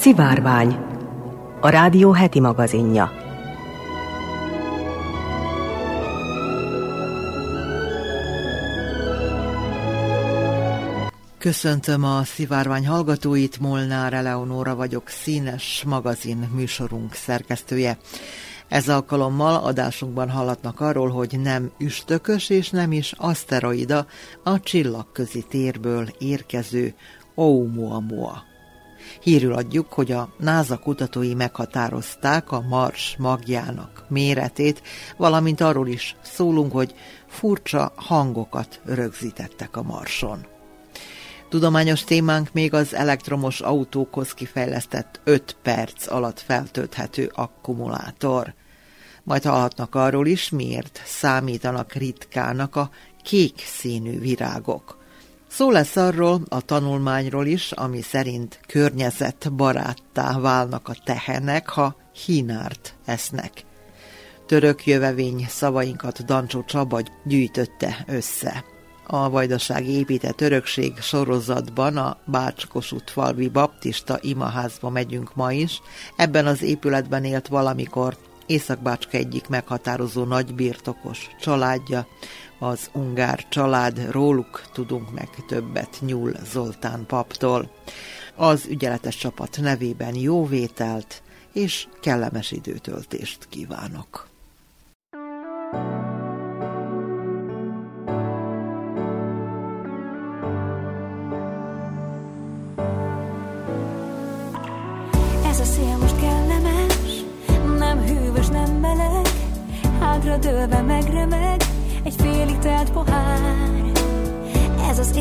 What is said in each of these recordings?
Szivárvány, a rádió heti magazinja. Köszöntöm a szivárvány hallgatóit, Molnár Eleonóra vagyok, színes magazin műsorunk szerkesztője. Ez alkalommal adásunkban hallatnak arról, hogy nem üstökös és nem is aszteroida a csillagközi térből érkező Oumuamua. Hírül adjuk, hogy a NASA kutatói meghatározták a Mars magjának méretét, valamint arról is szólunk, hogy furcsa hangokat rögzítettek a Marson. Tudományos témánk még az elektromos autókhoz kifejlesztett 5 perc alatt feltölthető akkumulátor. Majd hallhatnak arról is, miért számítanak ritkának a kék színű virágok. Szó lesz arról a tanulmányról is, ami szerint környezetbaráttá válnak a tehenek, ha hínárt esznek. Török jövevény szavainkat Dancsó Csaba gyűjtötte össze. A Vajdasági Épített Örökség sorozatban a Bácskosút falvi baptista imaházba megyünk ma is. Ebben az épületben élt valamikor Északbácska egyik meghatározó nagybirtokos családja, az ungár család, róluk tudunk meg többet Nyúl Zoltán paptól. Az ügyeletes csapat nevében jó vételt és kellemes időtöltést kívánok.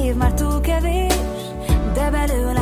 Év már túl kevés, de belőle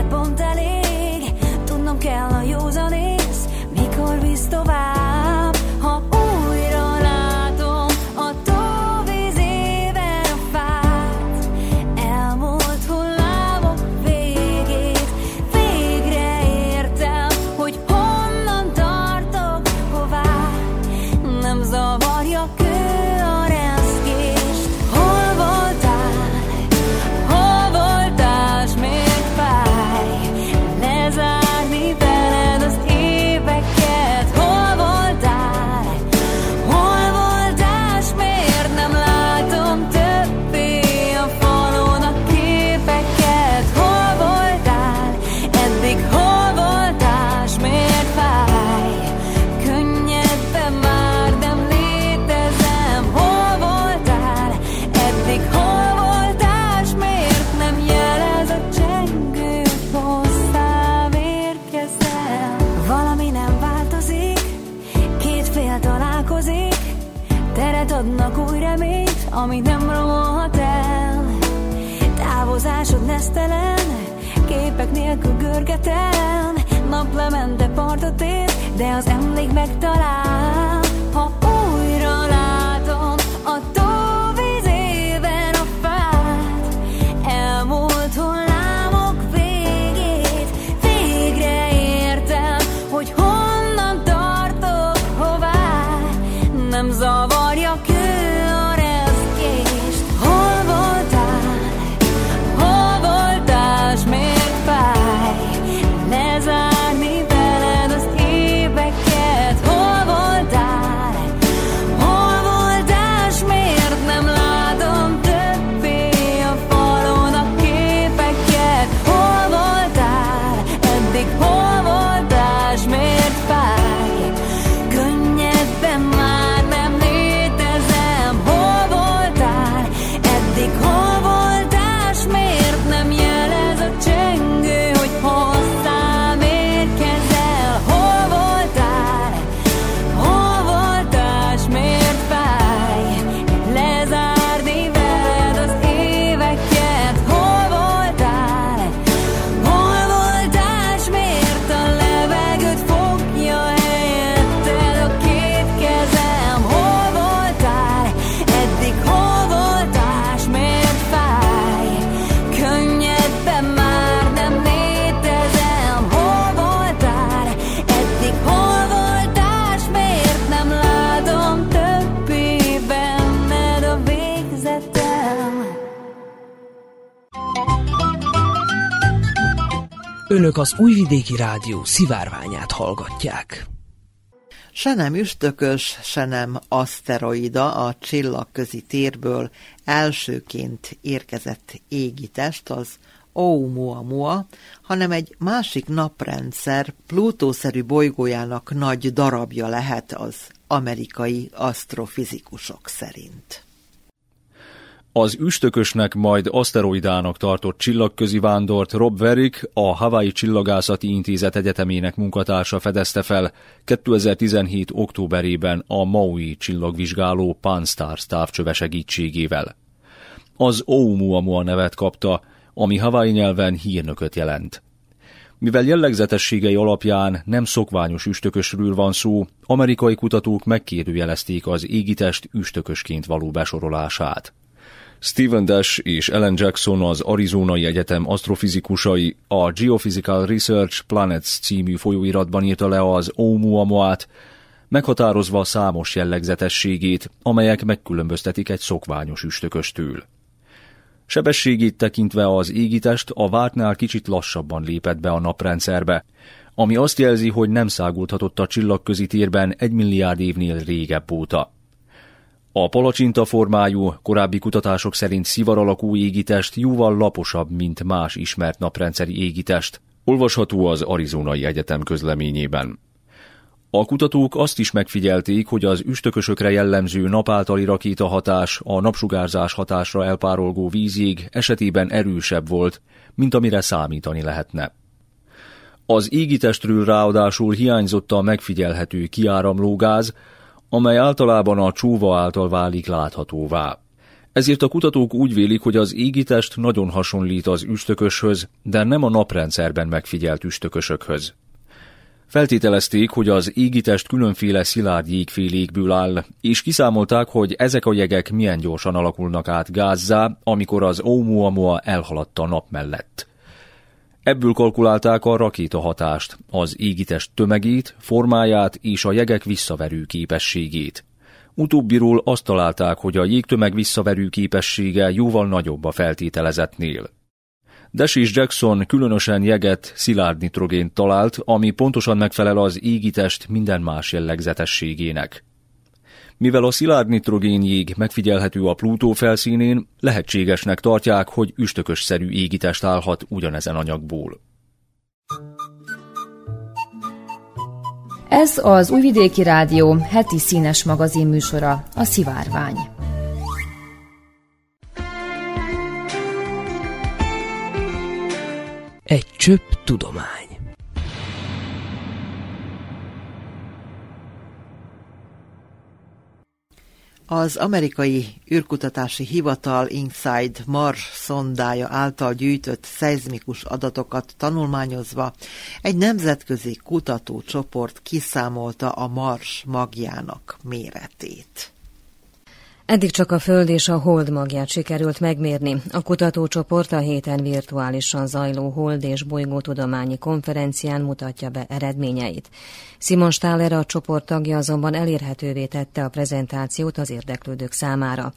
nélkül görgetem, naplemente partot ér, de az emlék megtalál. Önök az Újvidéki Rádió szivárványát hallgatják. Se nem üstökös, se nem aszteroida a csillagközi térből elsőként érkezett égitest, az Oumuamua, hanem egy másik naprendszer Plutószerű bolygójának nagy darabja lehet az amerikai asztrofizikusok szerint. Az üstökösnek majd aszteroidának tartott csillagközi vándort Rob Verick, a Hawaii Csillagászati Intézet Egyetemének munkatársa fedezte fel 2017. októberében a Maui csillagvizsgáló Pan-STARRS távcsöve segítségével. Az Oumuamua nevet kapta, ami Hawaii nyelven hírnököt jelent. Mivel jellegzetességei alapján nem szokványos üstökösről van szó, amerikai kutatók megkérdőjelezték az égitest üstökösként való besorolását. Stephen Dash és Ellen Jackson az Arizonai Egyetem asztrofizikusai a Geophysical Research Planets című folyóiratban írta le az Oumuamua-t, meghatározva számos jellegzetességét, amelyek megkülönböztetik egy szokványos üstököstől. Sebességét tekintve az égitest a vártnál kicsit lassabban lépett be a naprendszerbe, ami azt jelzi, hogy nem szágulthatott a csillagközi térben egy milliárd évnél régebb óta. A palacsinta formájú, korábbi kutatások szerint szivar alakú égitest jóval laposabb, mint más ismert naprendszeri égitest. Olvasható az Arizonai Egyetem közleményében. A kutatók azt is megfigyelték, hogy az üstökösökre jellemző napáltali rakéta hatás a napsugárzás hatásra elpárolgó vízjég esetében erősebb volt, mint amire számítani lehetne. Az égitestről ráadásul hiányzott a megfigyelhető kiáramló gáz, amely általában a csóva által válik láthatóvá. Ezért a kutatók úgy vélik, hogy az égitest nagyon hasonlít az üstököshöz, de nem a naprendszerben megfigyelt üstökösökhöz. Feltételezték, hogy az égitest különféle szilárd jégfélékből áll, és kiszámolták, hogy ezek a jegek milyen gyorsan alakulnak át gázzá, amikor az Oumuamua elhaladta a nap mellett. Ebből kalkulálták a rakéta hatást, az égitest tömegét, formáját és a jegek visszaverő képességét. Utóbbiról azt találták, hogy a jégtömeg visszaverő képessége jóval nagyobb a feltételezetnél. Des és Jackson különösen jeget, szilárd nitrogént talált, ami pontosan megfelel az égitest minden más jellegzetességének. Mivel a szilárd nitrogén jég megfigyelhető a Plutó felszínén, lehetségesnek tartják, hogy üstökös-szerű égitest állhat ugyanezen anyagból. Ez az Újvidéki Rádió heti színes magazin műsora, a Szivárvány. Egy csöpp tudomány. Az amerikai űrkutatási hivatal Inside Mars szondája által gyűjtött szeizmikus adatokat tanulmányozva egy nemzetközi kutatócsoport kiszámolta a Mars magjának méretét. Eddig csak a Föld és a Hold magját sikerült megmérni. A kutatócsoport a héten virtuálisan zajló Hold és bolygótudományi konferencián mutatja be eredményeit. Simon Stáler a csoport tagja azonban elérhetővé tette a prezentációt az érdeklődők számára.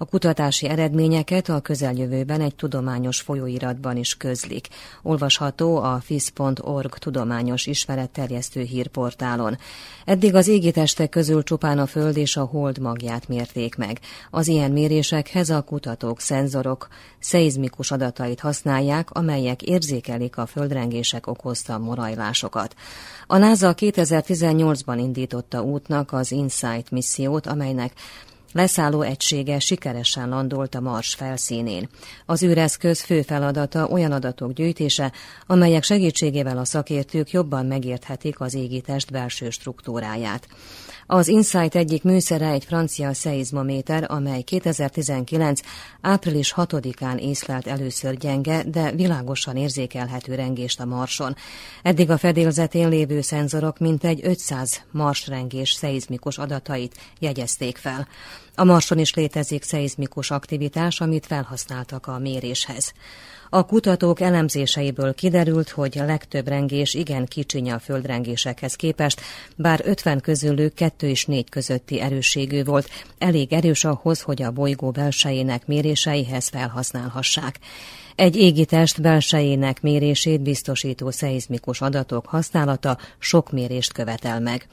A kutatási eredményeket a közeljövőben egy tudományos folyóiratban is közlik. Olvasható a FIS.org tudományos ismeretterjesztő hírportálon. Eddig az égitestek közül csupán a Föld és a Hold magját mérték meg. Az ilyen mérésekhez a kutatók szenzorok szeizmikus adatait használják, amelyek érzékelik a földrengések okozta morajlásokat. A NASA 2018-ban indította útnak az InSight missziót, amelynek Leszálló egysége sikeresen landolt a Mars felszínén. Az űreszköz fő feladata olyan adatok gyűjtése, amelyek segítségével a szakértők jobban megérthetik az égitest belső struktúráját. Az Insight egyik műszere egy francia szeizmométer, amely 2019. április 6-án észlelt először gyenge, de világosan érzékelhető rengést a Marson. Eddig a fedélzetén lévő szenzorok mintegy 500 marsrengés szeizmikus adatait jegyezték fel. A Marson is létezik szeizmikus aktivitás, amit felhasználtak a méréshez. A kutatók elemzéseiből kiderült, hogy a legtöbb rengés igen kicsiny a földrengésekhez képest, bár 50 közülük 2 és 4 közötti erősségű volt, elég erős ahhoz, hogy a bolygó belsejének méréseihez felhasználhassák. Egy égitest belsejének mérését biztosító szeizmikus adatok használata sok mérést követel meg.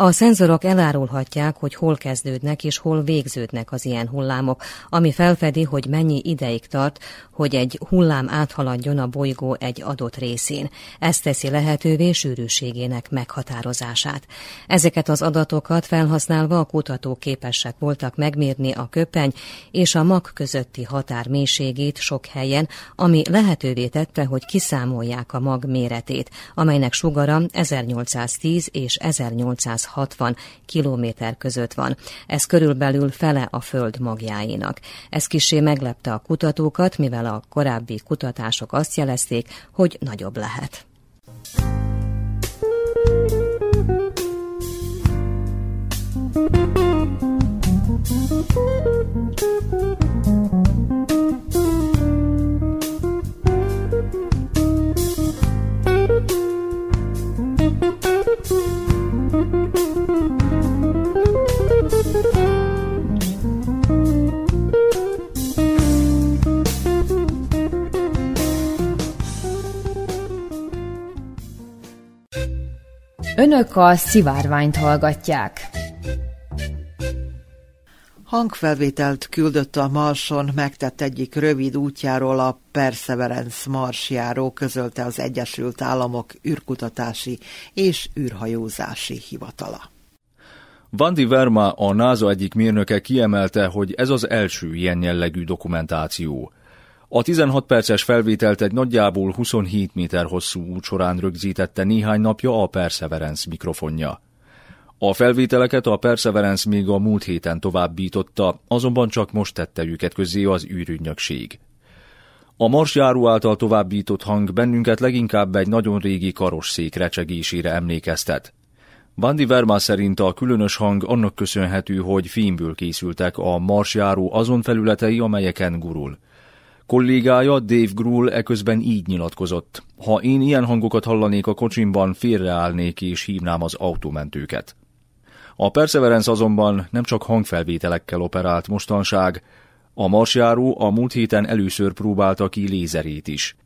A szenzorok elárulhatják, hogy hol kezdődnek és hol végződnek az ilyen hullámok, ami felfedi, hogy mennyi ideig tart, hogy egy hullám áthaladjon a bolygó egy adott részén. Ez teszi lehetővé sűrűségének meghatározását. Ezeket az adatokat felhasználva a kutatók képesek voltak megmérni a köpeny és a mag közötti határ mélységét sok helyen, ami lehetővé tette, hogy kiszámolják a mag méretét, amelynek sugara 1810 és 1800 160 kilométer között van. Ez körülbelül fele a Föld magjáinak. Ez kisé meglepte a kutatókat, mivel a korábbi kutatások azt jelezték, hogy nagyobb lehet. Önök a szivárványt hallgatják. Hangfelvételt küldött a Marson megtett egyik rövid útjáról a Perseverance marsjáró közölte az Egyesült Államok űrkutatási és űrhajózási hivatala. Vandi Verma, a NASA egyik mérnöke kiemelte, hogy ez az első ilyen jellegű dokumentáció. A 16 perces felvételt egy nagyjából 27 méter hosszú út során rögzítette néhány napja a Perseverance mikrofonja. A felvételeket a Perseverance még a múlt héten továbbította, azonban csak most tette őket közé az űrügynökség. A marsjáró által továbbított hang bennünket leginkább egy nagyon régi karosszék recsegésére emlékeztet. Vandi Verma szerint a különös hang annak köszönhető, hogy fémből készültek a marsjáró azon felületei, amelyeken gurul. Kollégája Dave Gruhl eközben így nyilatkozott. Ha én ilyen hangokat hallanék a kocsimban, félreállnék és hívnám az autómentőket. A Perseverance azonban nem csak hangfelvételekkel operált mostanság, a marsjáró a múlt héten először próbálta ki lézerét is.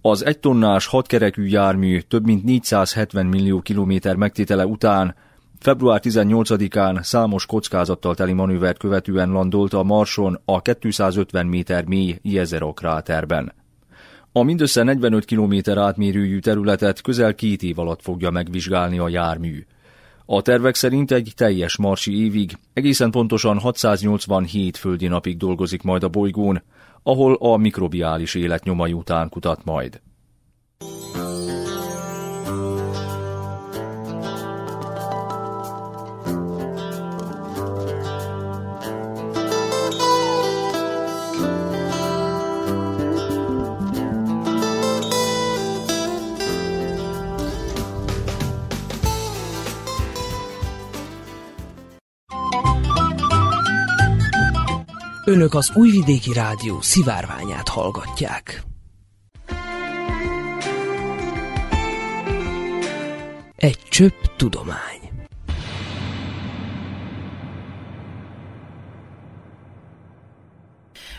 Az egy tonnás hatkerekű jármű több mint 470 millió kilométer megtétele után Február 18-án számos kockázattal teli manővert követően landolt a Marson a 250 méter mély Jezero kráterben. A mindössze 45 km átmérőjű területet közel két év alatt fogja megvizsgálni a jármű. A tervek szerint egy teljes marsi évig, egészen pontosan 687 földi napig dolgozik majd a bolygón, ahol a mikrobiális élet nyomai után kutat majd. Önök az Újvidéki Rádió szivárványát hallgatják. Egy csöpp tudomány.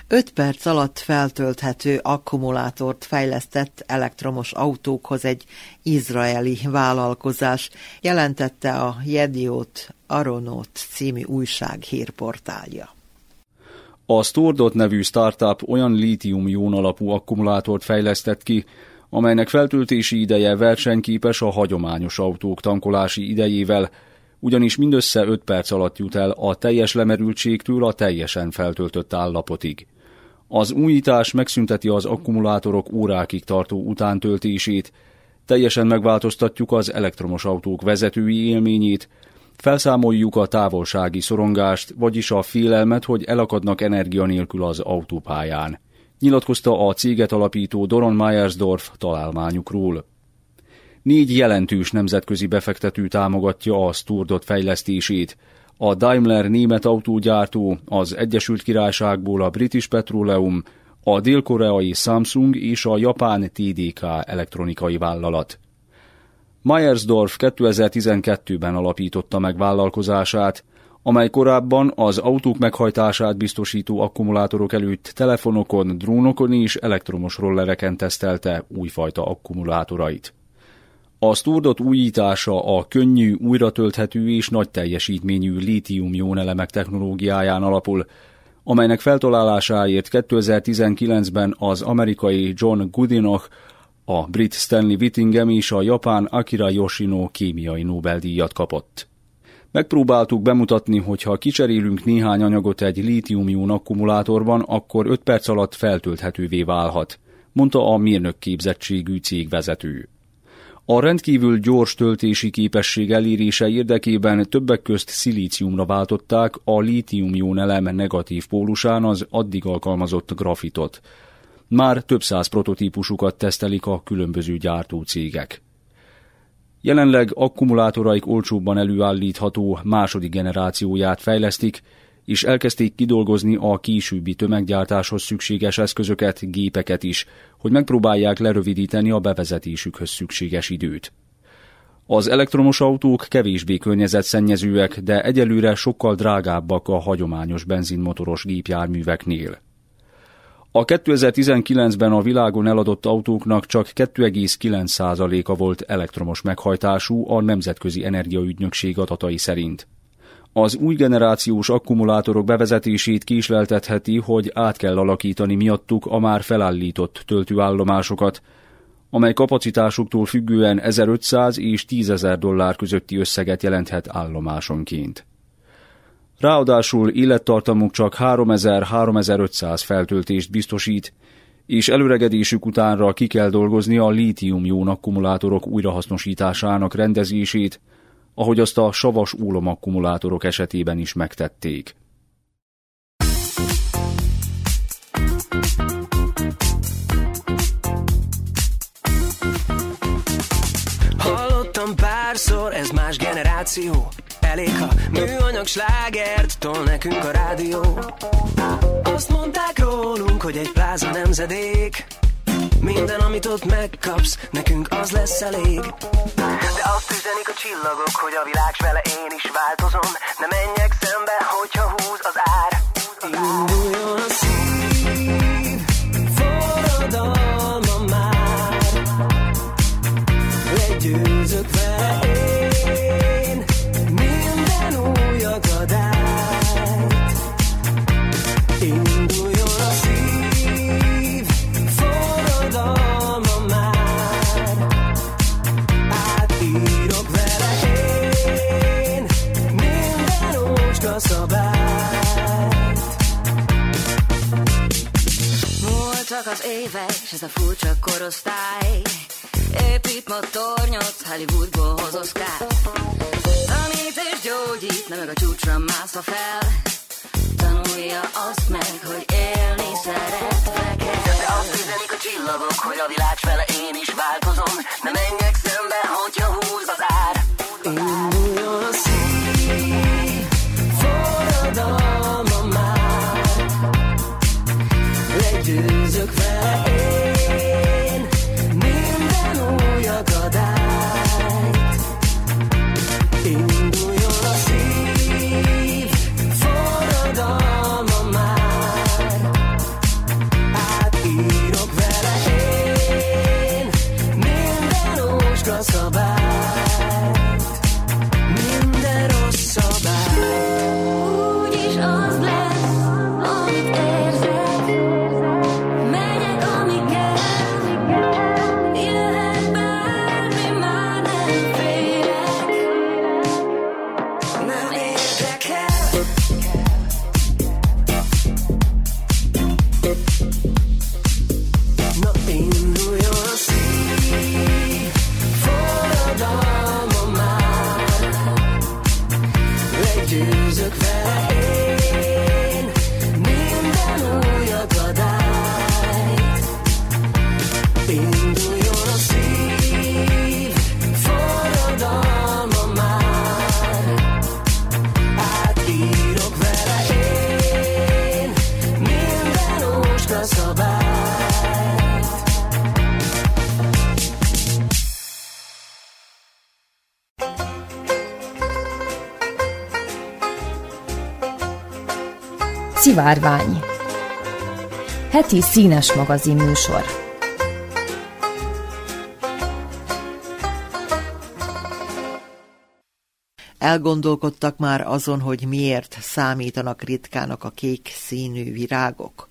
Öt perc alatt feltölthető akkumulátort fejlesztett elektromos autókhoz egy izraeli vállalkozás, jelentette a Jediot Aronot című újság hírportálja. A Stordot nevű startup olyan lítium-ion alapú akkumulátort fejlesztett ki, amelynek feltöltési ideje versenyképes a hagyományos autók tankolási idejével, ugyanis mindössze 5 perc alatt jut el a teljes lemerültségtől a teljesen feltöltött állapotig. Az újítás megszünteti az akkumulátorok órákig tartó utántöltését, teljesen megváltoztatjuk az elektromos autók vezetői élményét, Felszámoljuk a távolsági szorongást, vagyis a félelmet, hogy elakadnak energia nélkül az autópályán. Nyilatkozta a céget alapító Doron Meyersdorf találmányukról. Négy jelentős nemzetközi befektető támogatja a Sturdot fejlesztését. A Daimler német autógyártó, az Egyesült Királyságból a British Petroleum, a dél-koreai Samsung és a japán TDK elektronikai vállalat. Meyersdorf 2012-ben alapította meg vállalkozását, amely korábban az autók meghajtását biztosító akkumulátorok előtt telefonokon, drónokon és elektromos rollereken tesztelte újfajta akkumulátorait. A Sturdot újítása a könnyű, újratölthető és nagy teljesítményű lítium elemek technológiáján alapul, amelynek feltalálásáért 2019-ben az amerikai John Goodenough, a brit Stanley Whittingham és a japán Akira Yoshino kémiai Nobel-díjat kapott. Megpróbáltuk bemutatni, hogy ha kicserélünk néhány anyagot egy lítium akkumulátorban, akkor 5 perc alatt feltölthetővé válhat, mondta a mérnök képzettségű cégvezető. A rendkívül gyors töltési képesség elérése érdekében többek közt szilíciumra váltották a lítium elem negatív pólusán az addig alkalmazott grafitot. Már több száz prototípusukat tesztelik a különböző gyártócégek. Jelenleg akkumulátoraik olcsóbban előállítható második generációját fejlesztik, és elkezdték kidolgozni a későbbi tömeggyártáshoz szükséges eszközöket, gépeket is, hogy megpróbálják lerövidíteni a bevezetésükhöz szükséges időt. Az elektromos autók kevésbé környezetszennyezőek, de egyelőre sokkal drágábbak a hagyományos benzinmotoros gépjárműveknél. A 2019-ben a világon eladott autóknak csak 2,9%-a volt elektromos meghajtású a Nemzetközi Energiaügynökség adatai szerint. Az új generációs akkumulátorok bevezetését késleltetheti, hogy át kell alakítani miattuk a már felállított töltőállomásokat, amely kapacitásuktól függően 1500 és 10 ezer dollár közötti összeget jelenthet állomásonként. Ráadásul élettartamuk csak 3000-3500 feltöltést biztosít, és előregedésük utánra ki kell dolgozni a lítium-ion akkumulátorok újrahasznosításának rendezését, ahogy azt a savas akkumulátorok esetében is megtették. Hallottam párszor, ez más generáció Elég, ha műanyag slágert tol nekünk a rádió. Azt mondták rólunk, hogy egy pláza nemzedék. Minden, amit ott megkapsz, nekünk az lesz elég. De azt üzenik a csillagok, hogy a világ vele én is változom. Ne menjek szembe, hogyha húz az ár. Induljon a szív, forradalma már. Legyőzök vele Szivárvány Heti színes magazin műsor Elgondolkodtak már azon, hogy miért számítanak ritkának a kék színű virágok?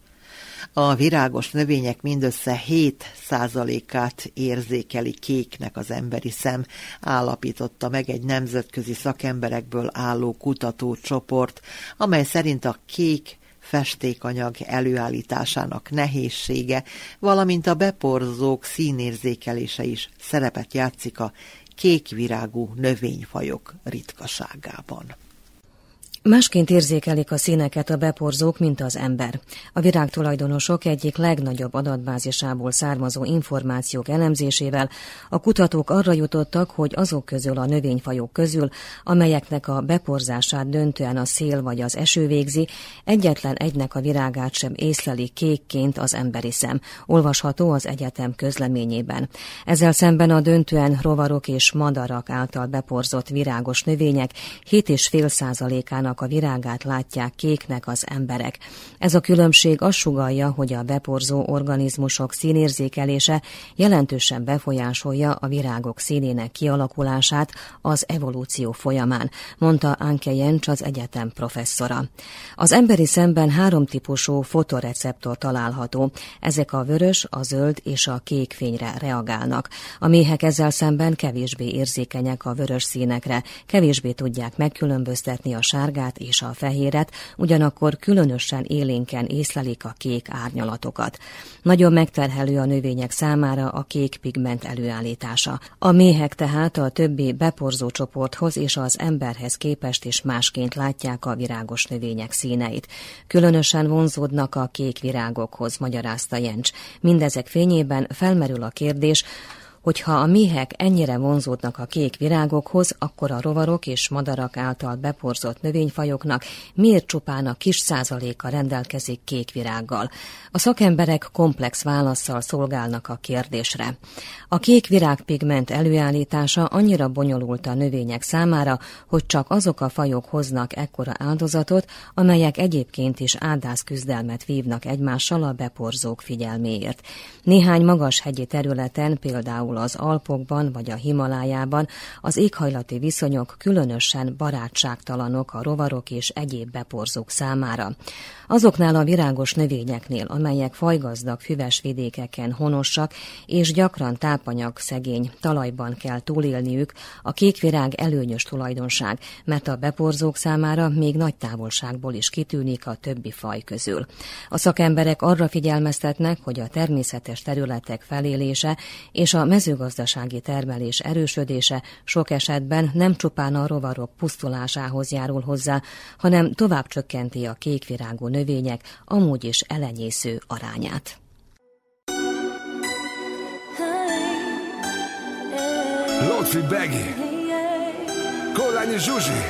A virágos növények mindössze 7%-át érzékeli kéknek az emberi szem, állapította meg egy nemzetközi szakemberekből álló kutatócsoport, amely szerint a kék festékanyag előállításának nehézsége, valamint a beporzók színérzékelése is szerepet játszik a kékvirágú növényfajok ritkaságában. Másként érzékelik a színeket a beporzók, mint az ember. A virágtulajdonosok egyik legnagyobb adatbázisából származó információk elemzésével a kutatók arra jutottak, hogy azok közül a növényfajok közül, amelyeknek a beporzását döntően a szél vagy az eső végzi, egyetlen egynek a virágát sem észleli kékként az emberi szem, olvasható az egyetem közleményében. Ezzel szemben a döntően rovarok és madarak által beporzott virágos növények 7,5 százalékának a virágát látják kéknek az emberek. Ez a különbség azt sugalja, hogy a beporzó organizmusok színérzékelése jelentősen befolyásolja a virágok színének kialakulását az evolúció folyamán, mondta Anke Jencs az egyetem professzora. Az emberi szemben három típusú fotoreceptor található. Ezek a vörös, a zöld és a kék fényre reagálnak. A méhek ezzel szemben kevésbé érzékenyek a vörös színekre, kevésbé tudják megkülönböztetni a sárgát sárgát és a fehéret, ugyanakkor különösen élénken észlelik a kék árnyalatokat. Nagyon megterhelő a növények számára a kék pigment előállítása. A méhek tehát a többi beporzó csoporthoz és az emberhez képest is másként látják a virágos növények színeit. Különösen vonzódnak a kék virágokhoz, magyarázta Jencs. Mindezek fényében felmerül a kérdés, Hogyha a méhek ennyire vonzódnak a kék virágokhoz, akkor a rovarok és madarak által beporzott növényfajoknak miért csupán a kis százaléka rendelkezik kék virággal? A szakemberek komplex válaszsal szolgálnak a kérdésre. A kék virágpigment előállítása annyira bonyolult a növények számára, hogy csak azok a fajok hoznak ekkora áldozatot, amelyek egyébként is áldász küzdelmet vívnak egymással a beporzók figyelméért. Néhány magas hegyi területen, például az Alpokban vagy a Himalájában az éghajlati viszonyok különösen barátságtalanok a rovarok és egyéb beporzók számára. Azoknál a virágos növényeknél, amelyek fajgazdag füves vidékeken honosak és gyakran tápanyag szegény talajban kell túlélniük, a kékvirág előnyös tulajdonság, mert a beporzók számára még nagy távolságból is kitűnik a többi faj közül. A szakemberek arra figyelmeztetnek, hogy a természetes területek felélése és a mezőgazdasági termelés erősödése sok esetben nem csupán a rovarok pusztulásához járul hozzá, hanem tovább csökkenti a kékvirágú növények amúgy is elenyésző arányát. Lotfi Begi, Kolányi Zsuzsi,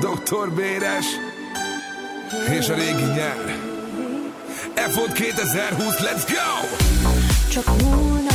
Doktor Béres, és a régi nyár. F 2020, let's go! Csak múlnak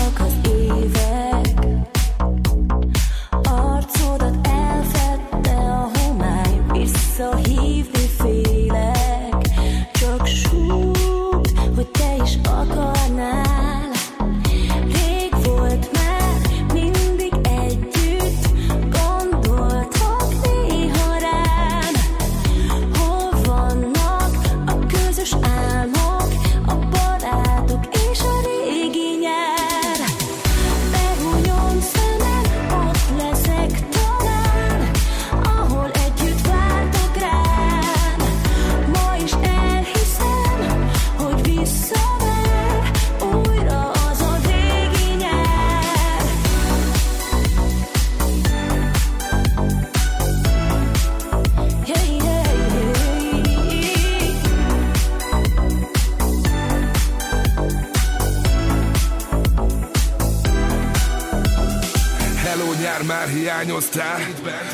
nyár már hiányoztál.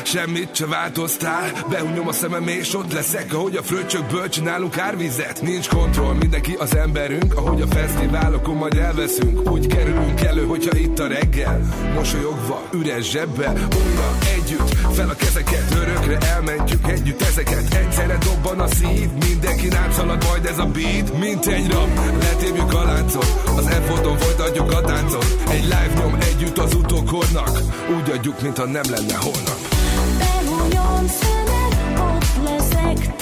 Semmit se változtál. Behunyom a szemem és ott leszek Ahogy a fröccsökből csinálunk árvizet. Nincs kontroll, mindenki az emberünk. Ahogy a fesztiválokon majd elveszünk Úgy kerülünk elő, hogyha itt a reggel Mosolyogva, üres zsebbel Újra együtt, fel a kezeket Örökre elmentjük együtt ezeket. Egyszerre dobban a szív Mindenki rám szalad majd ez a beat. Mint egy rap, letépjük a láncot. Az F-oldon folytatjuk a táncot. Egy live nyom együtt az utókornak Úgy adjuk, mintha nem lenne holnap. Behúnyom szemed, ott leszek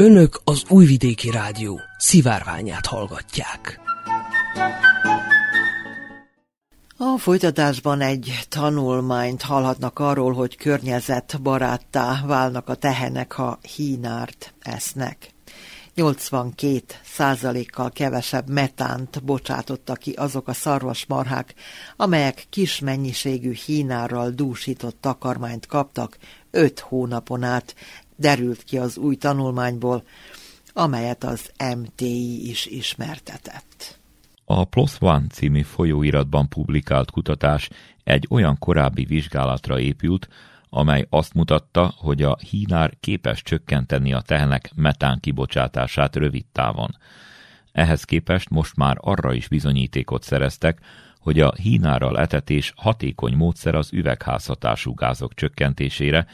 Önök az Újvidéki Rádió szivárványát hallgatják. A folytatásban egy tanulmányt hallhatnak arról, hogy környezetbaráttá válnak a tehenek, ha hínárt esznek. 82 százalékkal kevesebb metánt bocsátottak ki azok a szarvasmarhák, amelyek kis mennyiségű hínárral dúsított takarmányt kaptak 5 hónapon át, derült ki az új tanulmányból, amelyet az MTI is ismertetett. A PLOS ONE című folyóiratban publikált kutatás egy olyan korábbi vizsgálatra épült, amely azt mutatta, hogy a hínár képes csökkenteni a tehenek metán kibocsátását rövid távon. Ehhez képest most már arra is bizonyítékot szereztek, hogy a hínárral etetés hatékony módszer az üvegházhatású gázok csökkentésére,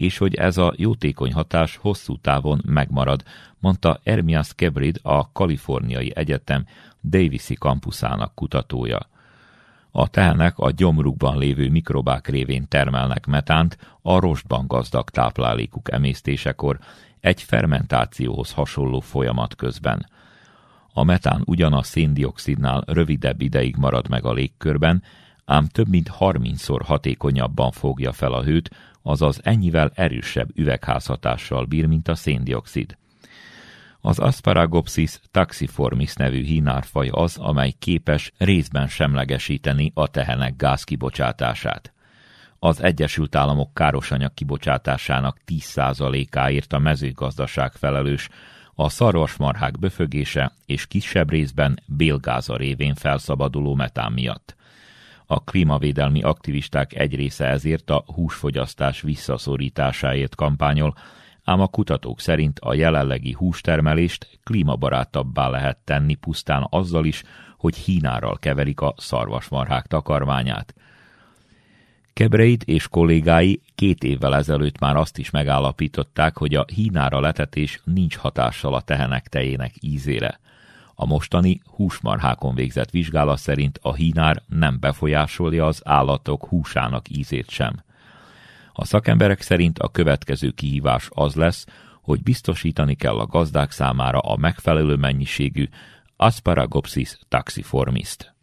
és hogy ez a jótékony hatás hosszú távon megmarad, mondta Ermias Kebrid, a Kaliforniai Egyetem Davisi kampuszának kutatója. A tehenek a gyomrukban lévő mikrobák révén termelnek metánt a rostban gazdag táplálékuk emésztésekor egy fermentációhoz hasonló folyamat közben. A metán ugyan a széndiokszidnál rövidebb ideig marad meg a légkörben, ám több mint 30-szor hatékonyabban fogja fel a hőt, azaz ennyivel erősebb üvegházhatással bír, mint a széndiokszid. Az Asparagopsis taxiformis nevű hínárfaj az, amely képes részben semlegesíteni a tehenek gázkibocsátását. Az Egyesült Államok károsanyag kibocsátásának 10%-áért a mezőgazdaság felelős, a szarvasmarhák böfögése és kisebb részben bélgáza révén felszabaduló metán miatt. A klímavédelmi aktivisták egy része ezért a húsfogyasztás visszaszorításáért kampányol, ám a kutatók szerint a jelenlegi hústermelést klímabarátabbá lehet tenni pusztán azzal is, hogy hínárral keverik a szarvasmarhák takarmányát. Kebreit és kollégái két évvel ezelőtt már azt is megállapították, hogy a hínára letetés nincs hatással a tehenek tejének ízére. A mostani húsmarhákon végzett vizsgálat szerint a hínár nem befolyásolja az állatok húsának ízét sem. A szakemberek szerint a következő kihívás az lesz, hogy biztosítani kell a gazdák számára a megfelelő mennyiségű Asparagopsis taxiformist.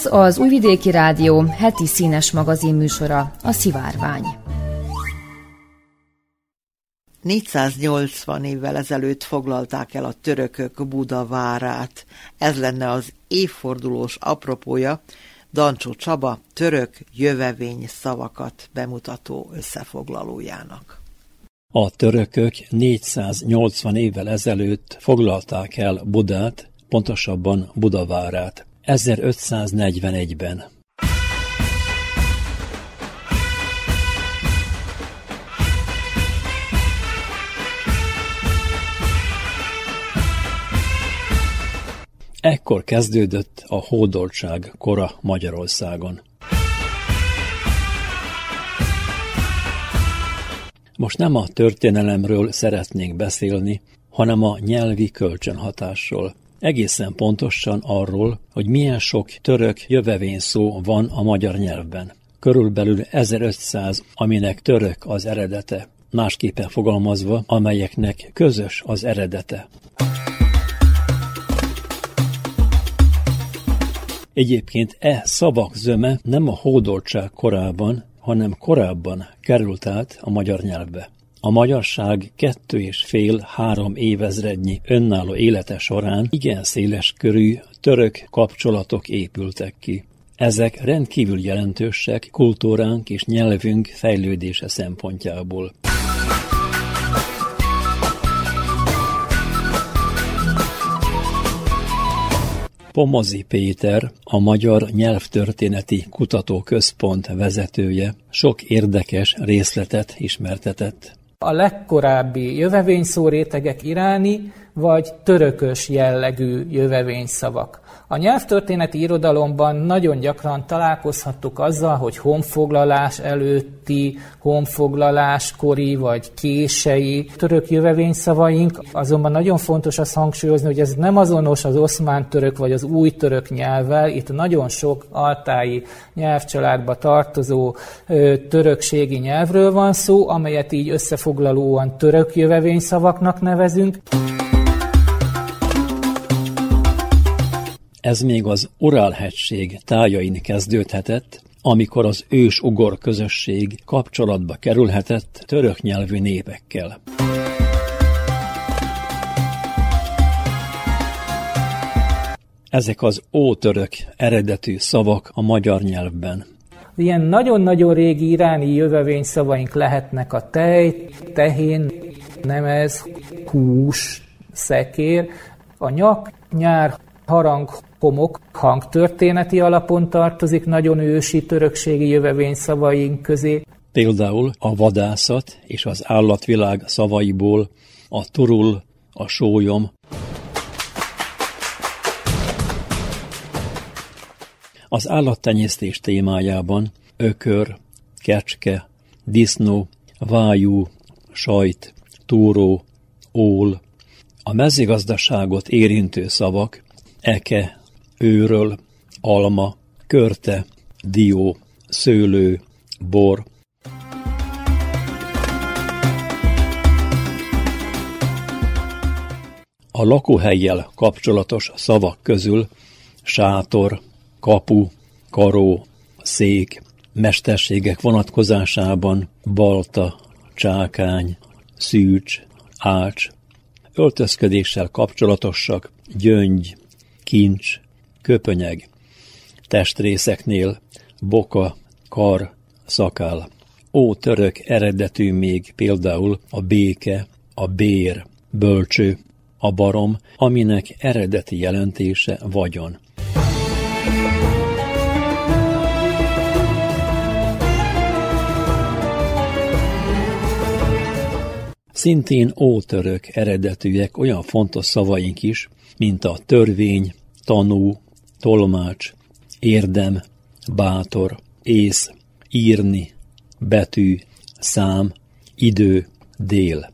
Ez az Újvidéki Rádió heti színes magazin műsora, a Szivárvány. 480 évvel ezelőtt foglalták el a törökök Budavárát. Ez lenne az évfordulós apropója Dancsó Csaba török jövevény szavakat bemutató összefoglalójának. A törökök 480 évvel ezelőtt foglalták el Budát, pontosabban Budavárát. 1541-ben. Ekkor kezdődött a hódoltság kora Magyarországon. Most nem a történelemről szeretnénk beszélni, hanem a nyelvi kölcsönhatásról. Egészen pontosan arról, hogy milyen sok török jövevény szó van a magyar nyelvben. Körülbelül 1500, aminek török az eredete, másképpen fogalmazva, amelyeknek közös az eredete. Egyébként e szavak zöme nem a hódoltság korában, hanem korábban került át a magyar nyelvbe. A magyarság kettő és fél-három évezrednyi önálló élete során igen széles körű török kapcsolatok épültek ki. Ezek rendkívül jelentősek kultúránk és nyelvünk fejlődése szempontjából. Pomozi Péter, a Magyar Nyelvtörténeti Kutatóközpont vezetője, sok érdekes részletet ismertetett. A legkorábbi jövevényszó rétegek iráni vagy törökös jellegű jövevényszavak. A nyelvtörténeti irodalomban nagyon gyakran találkozhattuk azzal, hogy honfoglalás előtti, honfoglalás kori vagy kései török jövevényszavaink, azonban nagyon fontos azt hangsúlyozni, hogy ez nem azonos az oszmán török vagy az új török nyelvvel, itt nagyon sok altái nyelvcsaládba tartozó ö, törökségi nyelvről van szó, amelyet így összefoglalóan török jövevényszavaknak nevezünk. Ez még az Urál-hegység tájain kezdődhetett, amikor az ős-ugor közösség kapcsolatba kerülhetett török nyelvű népekkel. Ezek az ótörök eredetű szavak a magyar nyelvben. Ilyen nagyon-nagyon régi iráni jövevény szavaink lehetnek a tej, tehén, nemez, hús, szekér, a nyak, nyár, harang, homok hangtörténeti alapon tartozik nagyon ősi törökségi jövevény szavaink közé. Például a vadászat és az állatvilág szavaiból a turul, a sólyom, Az állattenyésztés témájában ökör, kecske, disznó, vájú, sajt, túró, ól, a mezőgazdaságot érintő szavak, eke, őről, alma, körte, dió, szőlő, bor. A lakóhelyjel kapcsolatos szavak közül sátor, kapu, karó, szék, mesterségek vonatkozásában balta, csákány, szűcs, ács, öltözködéssel kapcsolatosak, gyöngy, kincs, köpönyeg, testrészeknél boka, kar, szakál. Ó török eredetű még például a béke, a bér, bölcső, a barom, aminek eredeti jelentése vagyon. Szintén ótörök eredetűek olyan fontos szavaink is, mint a törvény, tanú, tolmács, érdem, bátor, ész, írni, betű, szám, idő, dél.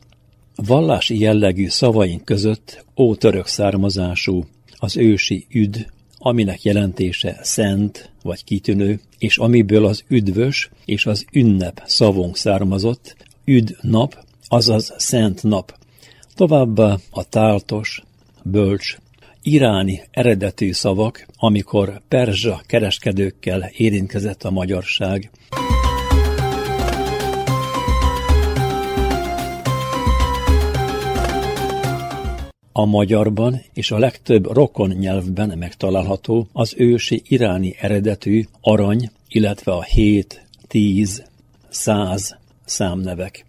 Vallási jellegű szavaink között ótörök származású, az ősi üd, aminek jelentése szent vagy kitűnő, és amiből az üdvös és az ünnep szavunk származott, üd nap, azaz szent nap. Továbbá a táltos, bölcs, iráni eredetű szavak, amikor perzsa kereskedőkkel érintkezett a magyarság. A magyarban és a legtöbb rokon nyelvben megtalálható az ősi iráni eredetű arany, illetve a hét, tíz, száz számnevek.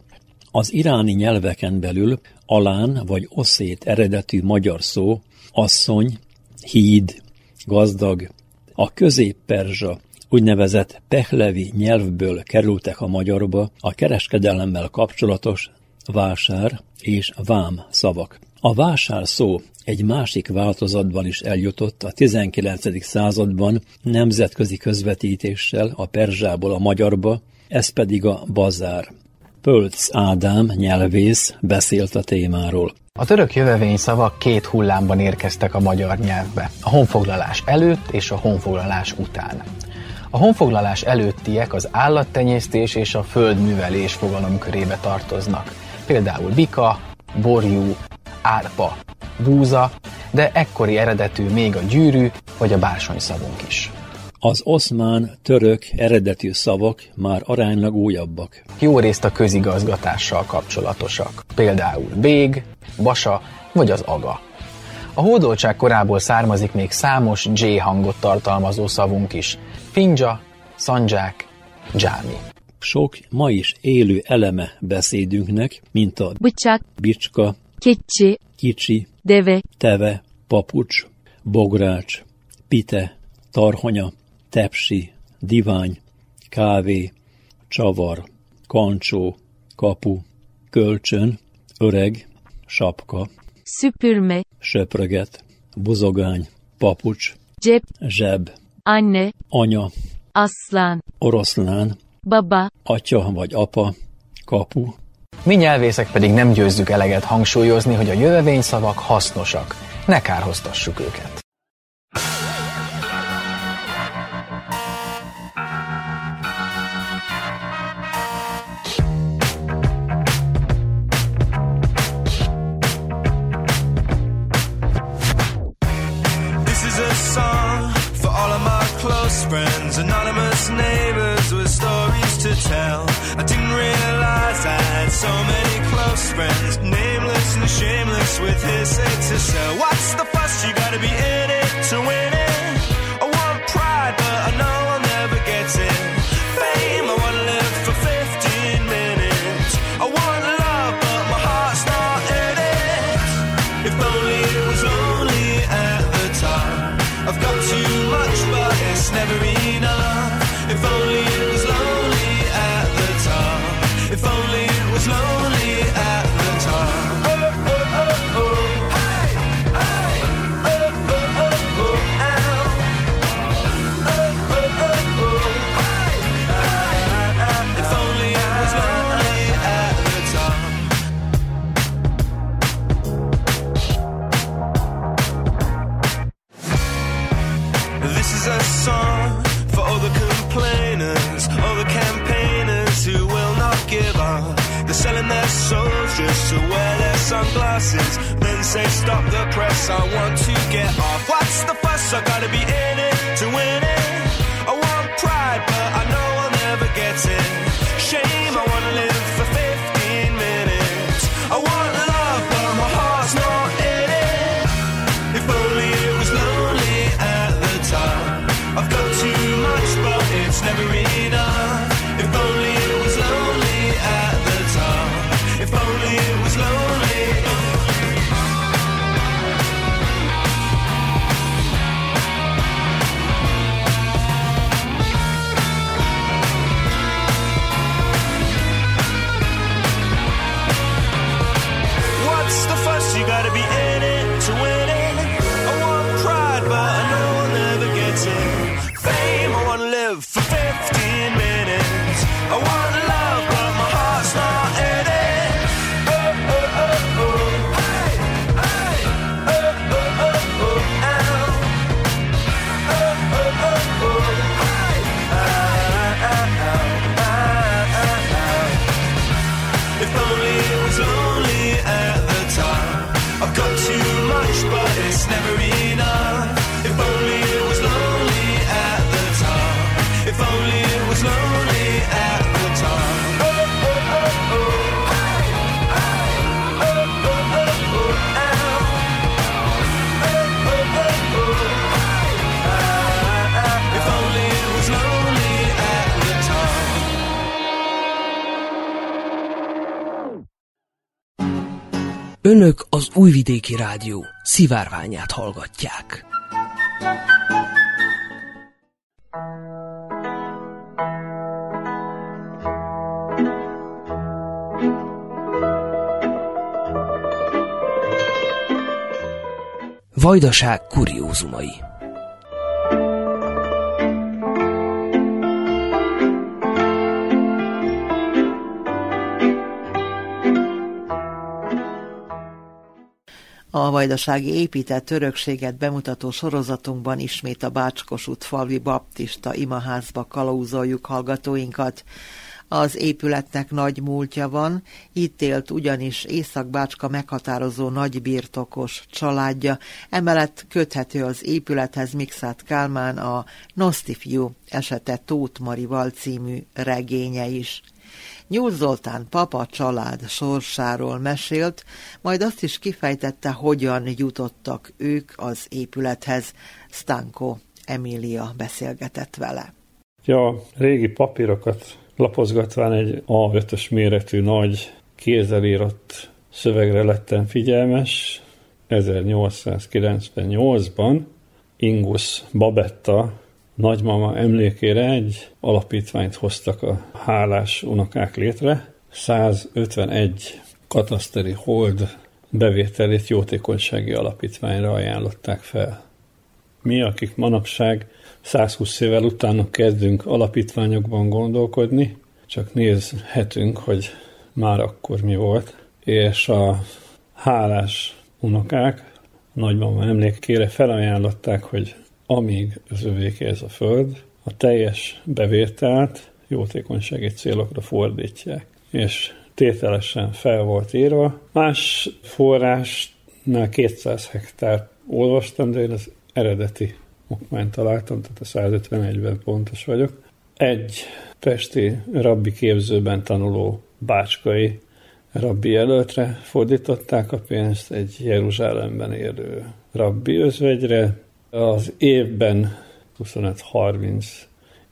Az iráni nyelveken belül alán vagy oszét eredetű magyar szó, asszony, híd, gazdag, a közép-perzsa, úgynevezett pehlevi nyelvből kerültek a magyarba a kereskedelemmel kapcsolatos vásár és vám szavak. A vásár szó egy másik változatban is eljutott a 19. században nemzetközi közvetítéssel a perzsából a magyarba, ez pedig a bazár. Pölc Ádám, nyelvész, beszélt a témáról. A török jövevény szavak két hullámban érkeztek a magyar nyelvbe, a honfoglalás előtt és a honfoglalás után. A honfoglalás előttiek az állattenyésztés és a földművelés fogalomkörébe tartoznak, például bika, borjú, árpa, búza, de ekkori eredetű még a gyűrű vagy a bársony szavunk is. Az oszmán, török eredetű szavak már aránylag újabbak. Jó részt a közigazgatással kapcsolatosak, például bég, basa vagy az aga. A hódoltság korából származik még számos J hangot tartalmazó szavunk is, finja, szandzsák, dzsámi. Sok ma is élő eleme beszédünknek, mint a bıçak, bicska, keçi, kicsi, deve, teve, papucs, bogrács, pite, tarhonya, tepsi, divány, kávé, csavar, kancsó, kapu, kölcsön, öreg, sapka, süpürme, söpröget, buzogány, papucs, cep, zseb, anne, anya, aslan, oroszlán, baba, atya vagy apa, kapu. Mi nyelvészek pedig nem győzzük eleget hangsúlyozni, hogy a jövevényszavak hasznosak, ne kárhoztassuk őket. Sunglasses. Then say, Stop the press, I want to get off. What's the fuss? I gotta be in it to win it. I want pride, but I know I'll never get it. Önök az Újvidéki Rádió szivárványát hallgatják. Vajdaság kuriózumai A vajdasági épített örökséget bemutató sorozatunkban ismét a Bácskosút falvi baptista imaházba kalauzoljuk hallgatóinkat. Az épületnek nagy múltja van, itt élt ugyanis Észak-Bácska meghatározó nagybirtokos családja, emellett köthető az épülethez Mixát Kálmán a Nosztifjú esete Tóth Marival című regénye is. Nyúl Zoltán papa család sorsáról mesélt, majd azt is kifejtette, hogyan jutottak ők az épülethez. Stanko Emília beszélgetett vele. Ja, régi papírokat lapozgatván egy A5-ös méretű nagy kézzel írott szövegre lettem figyelmes. 1898-ban Ingus Babetta nagymama emlékére egy alapítványt hoztak a hálás unokák létre. 151 kataszteri hold bevételét jótékonysági alapítványra ajánlották fel. Mi, akik manapság 120 évvel utána kezdünk alapítványokban gondolkodni, csak nézhetünk, hogy már akkor mi volt, és a hálás unokák nagymama emlékére felajánlották, hogy amíg az övéké ez a föld, a teljes bevételt jótékonysági célokra fordítják. És tételesen fel volt írva. Más forrásnál 200 hektár olvastam, de én az eredeti okmányt találtam, tehát a 151-ben pontos vagyok. Egy pesti rabbi képzőben tanuló bácskai rabbi jelöltre fordították a pénzt, egy Jeruzsálemben élő rabbi özvegyre, az évben 25-30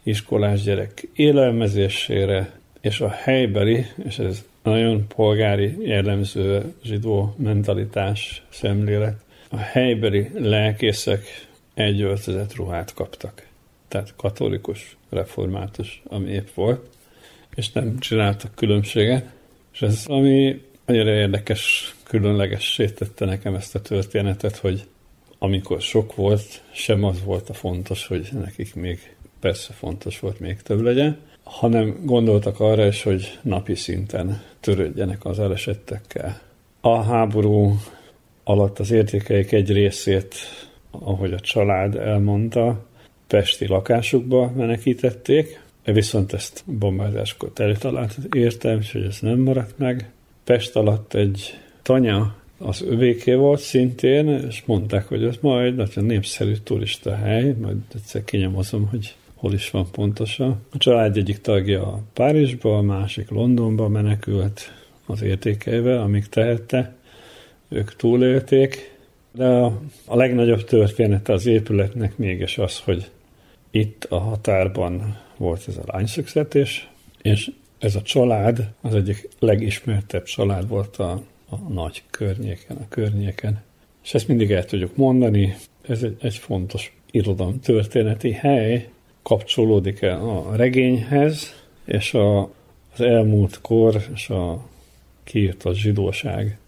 iskolás gyerek élelmezésére, és a helybeli, és ez nagyon polgári jellemző zsidó mentalitás szemlélet, a helybeli lelkészek egy öltözet ruhát kaptak. Tehát katolikus, református, ami épp volt, és nem csináltak különbséget. És ez ami annyira érdekes, különlegessé tette nekem ezt a történetet, hogy amikor sok volt, sem az volt a fontos, hogy nekik még persze fontos volt még több legyen, hanem gondoltak arra is, hogy napi szinten törődjenek az elesettekkel. A háború alatt az értékeik egy részét, ahogy a család elmondta, pesti lakásukba menekítették, viszont ezt bombázáskor előtalált értem, hogy ez nem maradt meg, Pest alatt egy tanya az övéké volt szintén, és mondták, hogy ez majd nagyon népszerű turista hely, majd egyszer kinyomozom, hogy hol is van pontosan. A család egyik tagja Párizsba, a másik Londonba menekült az értékeivel, amíg tehette. Ők túlélték, de a, a legnagyobb története az épületnek mégis az, hogy itt a határban volt ez a lányszökzetés, és ez a család az egyik legismertebb család volt a, a nagy környéken, a környéken. És ezt mindig el tudjuk mondani, ez egy, egy fontos irodalom történeti hely, kapcsolódik el a regényhez, és a, az elmúlt kor és a kiírtott zsidóság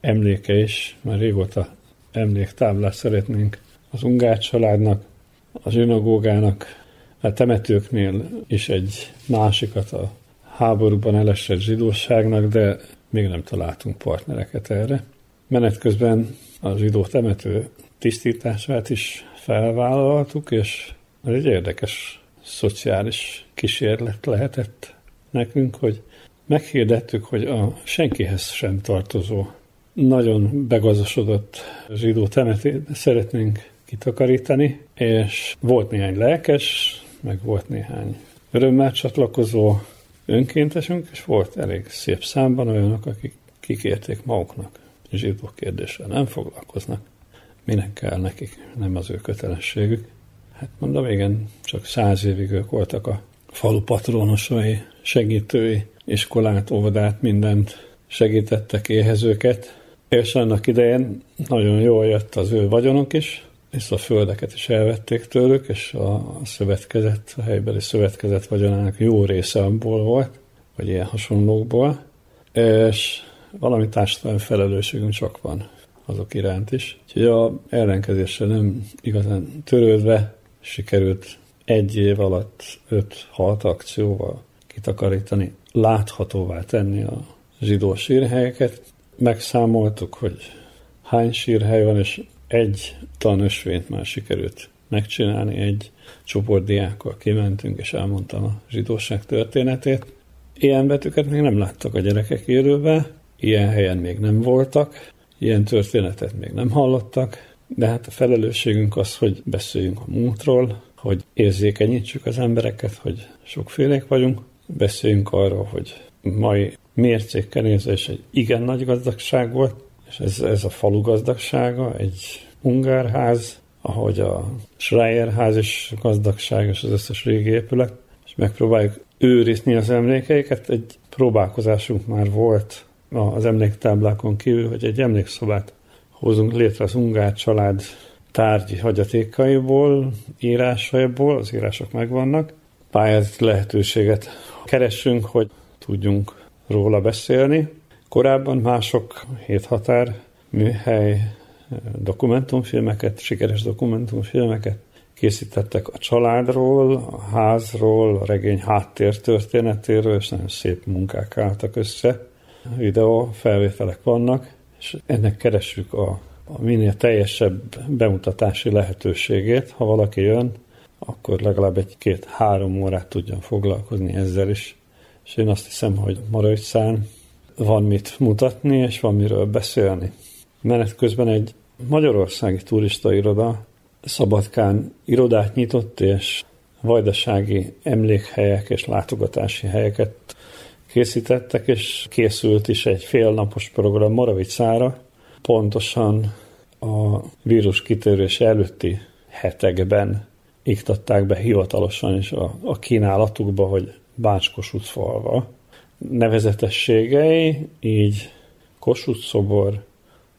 emléke is, mert régóta emléktáblát szeretnénk az Ungár családnak, a zsinagógának, a temetőknél is egy másikat a háborúban elesett zsidóságnak, de még nem találtunk partnereket erre. Menet közben a zsidó temető tisztítását is felvállaltuk, és ez egy érdekes szociális kísérlet lehetett nekünk, hogy meghirdettük, hogy a senkihez sem tartozó, nagyon begazosodott zsidó temetét szeretnénk kitakarítani, és volt néhány lelkes, meg volt néhány örömmel csatlakozó önkéntesünk, és volt elég szép számban olyanok, akik kikérték maguknak. Zsidó kérdéssel nem foglalkoznak. Minek kell nekik, nem az ő kötelességük. Hát mondom, igen, csak száz évig ők voltak a falu patronosai, segítői, iskolát, óvodát, mindent segítettek éhezőket, és annak idején nagyon jól jött az ő vagyonok is, és a földeket is elvették tőlük, és a szövetkezet, a helybeli szövetkezet vagyonának jó része abból volt, vagy ilyen hasonlókból, és valami társadalmi felelősségünk csak van azok iránt is. Úgyhogy a ellenkezéssel nem igazán törődve sikerült egy év alatt 5-6 akcióval kitakarítani, láthatóvá tenni a zsidó sírhelyeket. Megszámoltuk, hogy hány sírhely van, és egy tanösvényt már sikerült megcsinálni, egy csoport diákkal kimentünk, és elmondtam a zsidóság történetét. Ilyen betűket még nem láttak a gyerekek élőben, ilyen helyen még nem voltak, ilyen történetet még nem hallottak, de hát a felelősségünk az, hogy beszéljünk a múltról, hogy érzékenyítsük az embereket, hogy sokfélék vagyunk, beszéljünk arról, hogy mai mércékkel nézve is egy igen nagy gazdagság volt, és ez, ez a falu gazdagsága, egy ungárház, ahogy a Schreier ház is gazdagság, és az összes régi épület, és megpróbáljuk őrizni az emlékeiket. Egy próbálkozásunk már volt az emléktáblákon kívül, hogy egy emlékszobát hozunk létre az ungár család tárgyi hagyatékaiból, írásaiból, az írások megvannak. Pályázati lehetőséget keressünk, hogy tudjunk róla beszélni. Korábban mások héthatár műhely dokumentumfilmeket, sikeres dokumentumfilmeket készítettek a családról, a házról, a regény háttér történetéről, és nagyon szép munkák álltak össze. Videó felvételek vannak, és ennek keressük a, a minél teljesebb bemutatási lehetőségét. Ha valaki jön, akkor legalább egy-két-három órát tudjon foglalkozni ezzel is. És én azt hiszem, hogy Marajszán van mit mutatni, és van miről beszélni. Menet közben egy magyarországi turista iroda Szabadkán irodát nyitott, és vajdasági emlékhelyek és látogatási helyeket készítettek, és készült is egy félnapos program Moravicára, pontosan a vírus kitörés előtti hetekben iktatták be hivatalosan is a, a kínálatukba, hogy Bács Kossuth falva nevezetességei, így Kossuth szobor,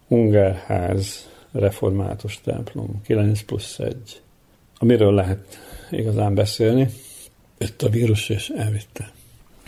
Ungárház, református templom, 9 plusz 1. Amiről lehet igazán beszélni, jött a vírus és elvitte.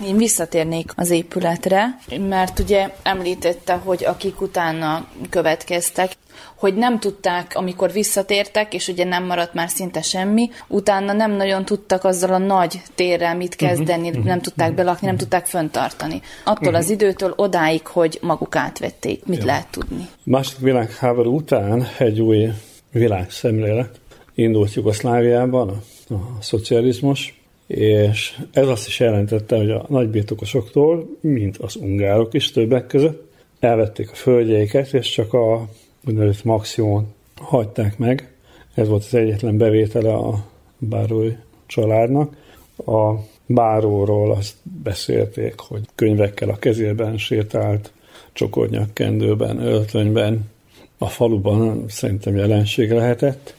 Én visszatérnék az épületre, mert ugye említette, hogy akik utána következtek, hogy nem tudták, amikor visszatértek, és ugye nem maradt már szinte semmi, utána nem nagyon tudtak azzal a nagy térrel mit Mhm, kezdeni, uh-huh, nem tudták belakni, nem tudták föntartani. Attól uh-huh. az időtől odáig, hogy maguk átvették, mit Ja. lehet tudni. A második világháború után egy új világszemlélet indult Jugoszláviában, a, a szocializmus, és ez azt is jelentette, hogy a nagybirtokosoktól, mint az ungárok is többek között, elvették a földjeiket, és csak a úgynevezett maximum hagyták meg. Ez volt az egyetlen bevétele a bárói családnak. A báróról azt beszélték, hogy könyvekkel a kezében sétált, csokornyakkendőben, öltönyben, a faluban szerintem jelenség lehetett,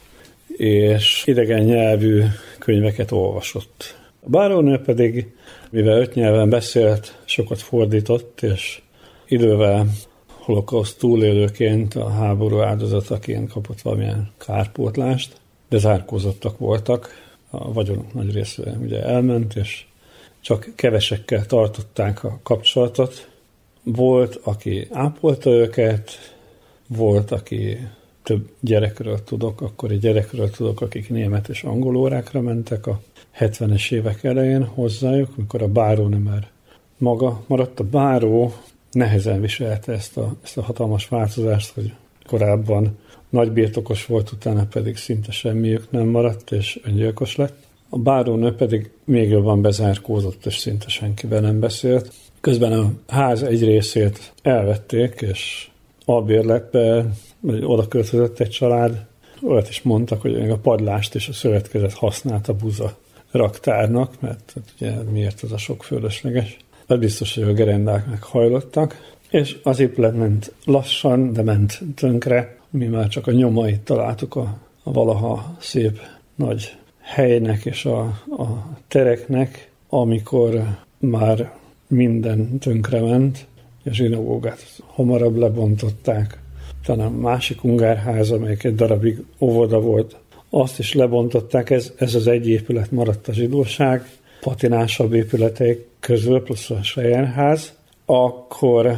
és idegen nyelvű könyveket olvasott. A bárónő pedig, mivel öt nyelven beszélt, sokat fordított, és idővel holokauszt túlélőként, a háború áldozataként kapott valamilyen kárpótlást, de zárkózottak voltak, a vagyonok nagy része ugye elment, és csak kevesekkel tartották a kapcsolatot. Volt, aki ápolta őket, volt, aki több gyerekről tudok, akkor egy gyerekről tudok, akik német és angol órákra mentek a 70-es évek elején hozzájuk, mikor a báró nem már maga maradt. A báró nehezen viselte ezt a, ezt a hatalmas változást, hogy korábban nagy birtokos volt, utána pedig szinte semmiük nem maradt, és öngyilkos lett. A bárónő pedig még jobban bezárkózott, és szinte senkivel nem beszélt. Közben a ház egy részét elvették, és albérletbe oda költözött egy család. Olyat is mondtak, hogy még a padlást és a szövetkezet használta buza raktárnak, mert hát ugye miért az a sok fölösleges. Hát biztos, hogy a gerendák meghajlottak, és az épület ment lassan, de ment tönkre. Mi már csak a nyomait találtuk a, a valaha szép nagy helynek és a, a tereknek, amikor már minden tönkrement, a zsinagógát hamarabb lebontották, talán másik ungárház, amelyik egy darabig óvoda volt, azt is lebontották, ez, ez az egy épület maradt a zsidóság, patinásabb épületek közül, plusz a Sejenház, akkor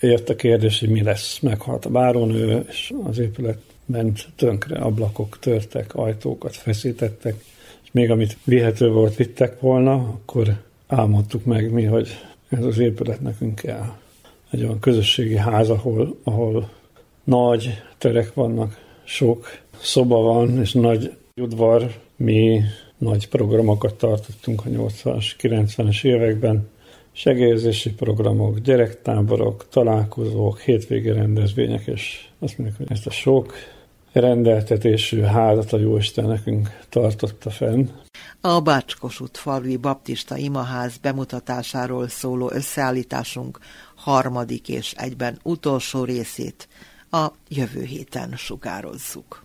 jött a kérdés, hogy mi lesz. Meghalt a bárónő, és az épület ment tönkre, ablakok törtek, ajtókat feszítettek, és még amit vihető volt, vittek volna, akkor álmodtuk meg mi, hogy ez az épület nekünk kell. Egy olyan közösségi ház, ahol, ahol nagy terek vannak, sok szoba van, és nagy udvar. Mi nagy programokat tartottunk a 80-as, 90-es években, segélyezési programok, gyerektáborok, találkozók, hétvégi rendezvények, és azt mondjuk, hogy ezt a sok rendeltetésű házat a Jóisten nekünk tartotta fenn. A Bácskosút falvi baptista imaház bemutatásáról szóló összeállításunk harmadik és egyben utolsó részét a jövő héten sugározzuk.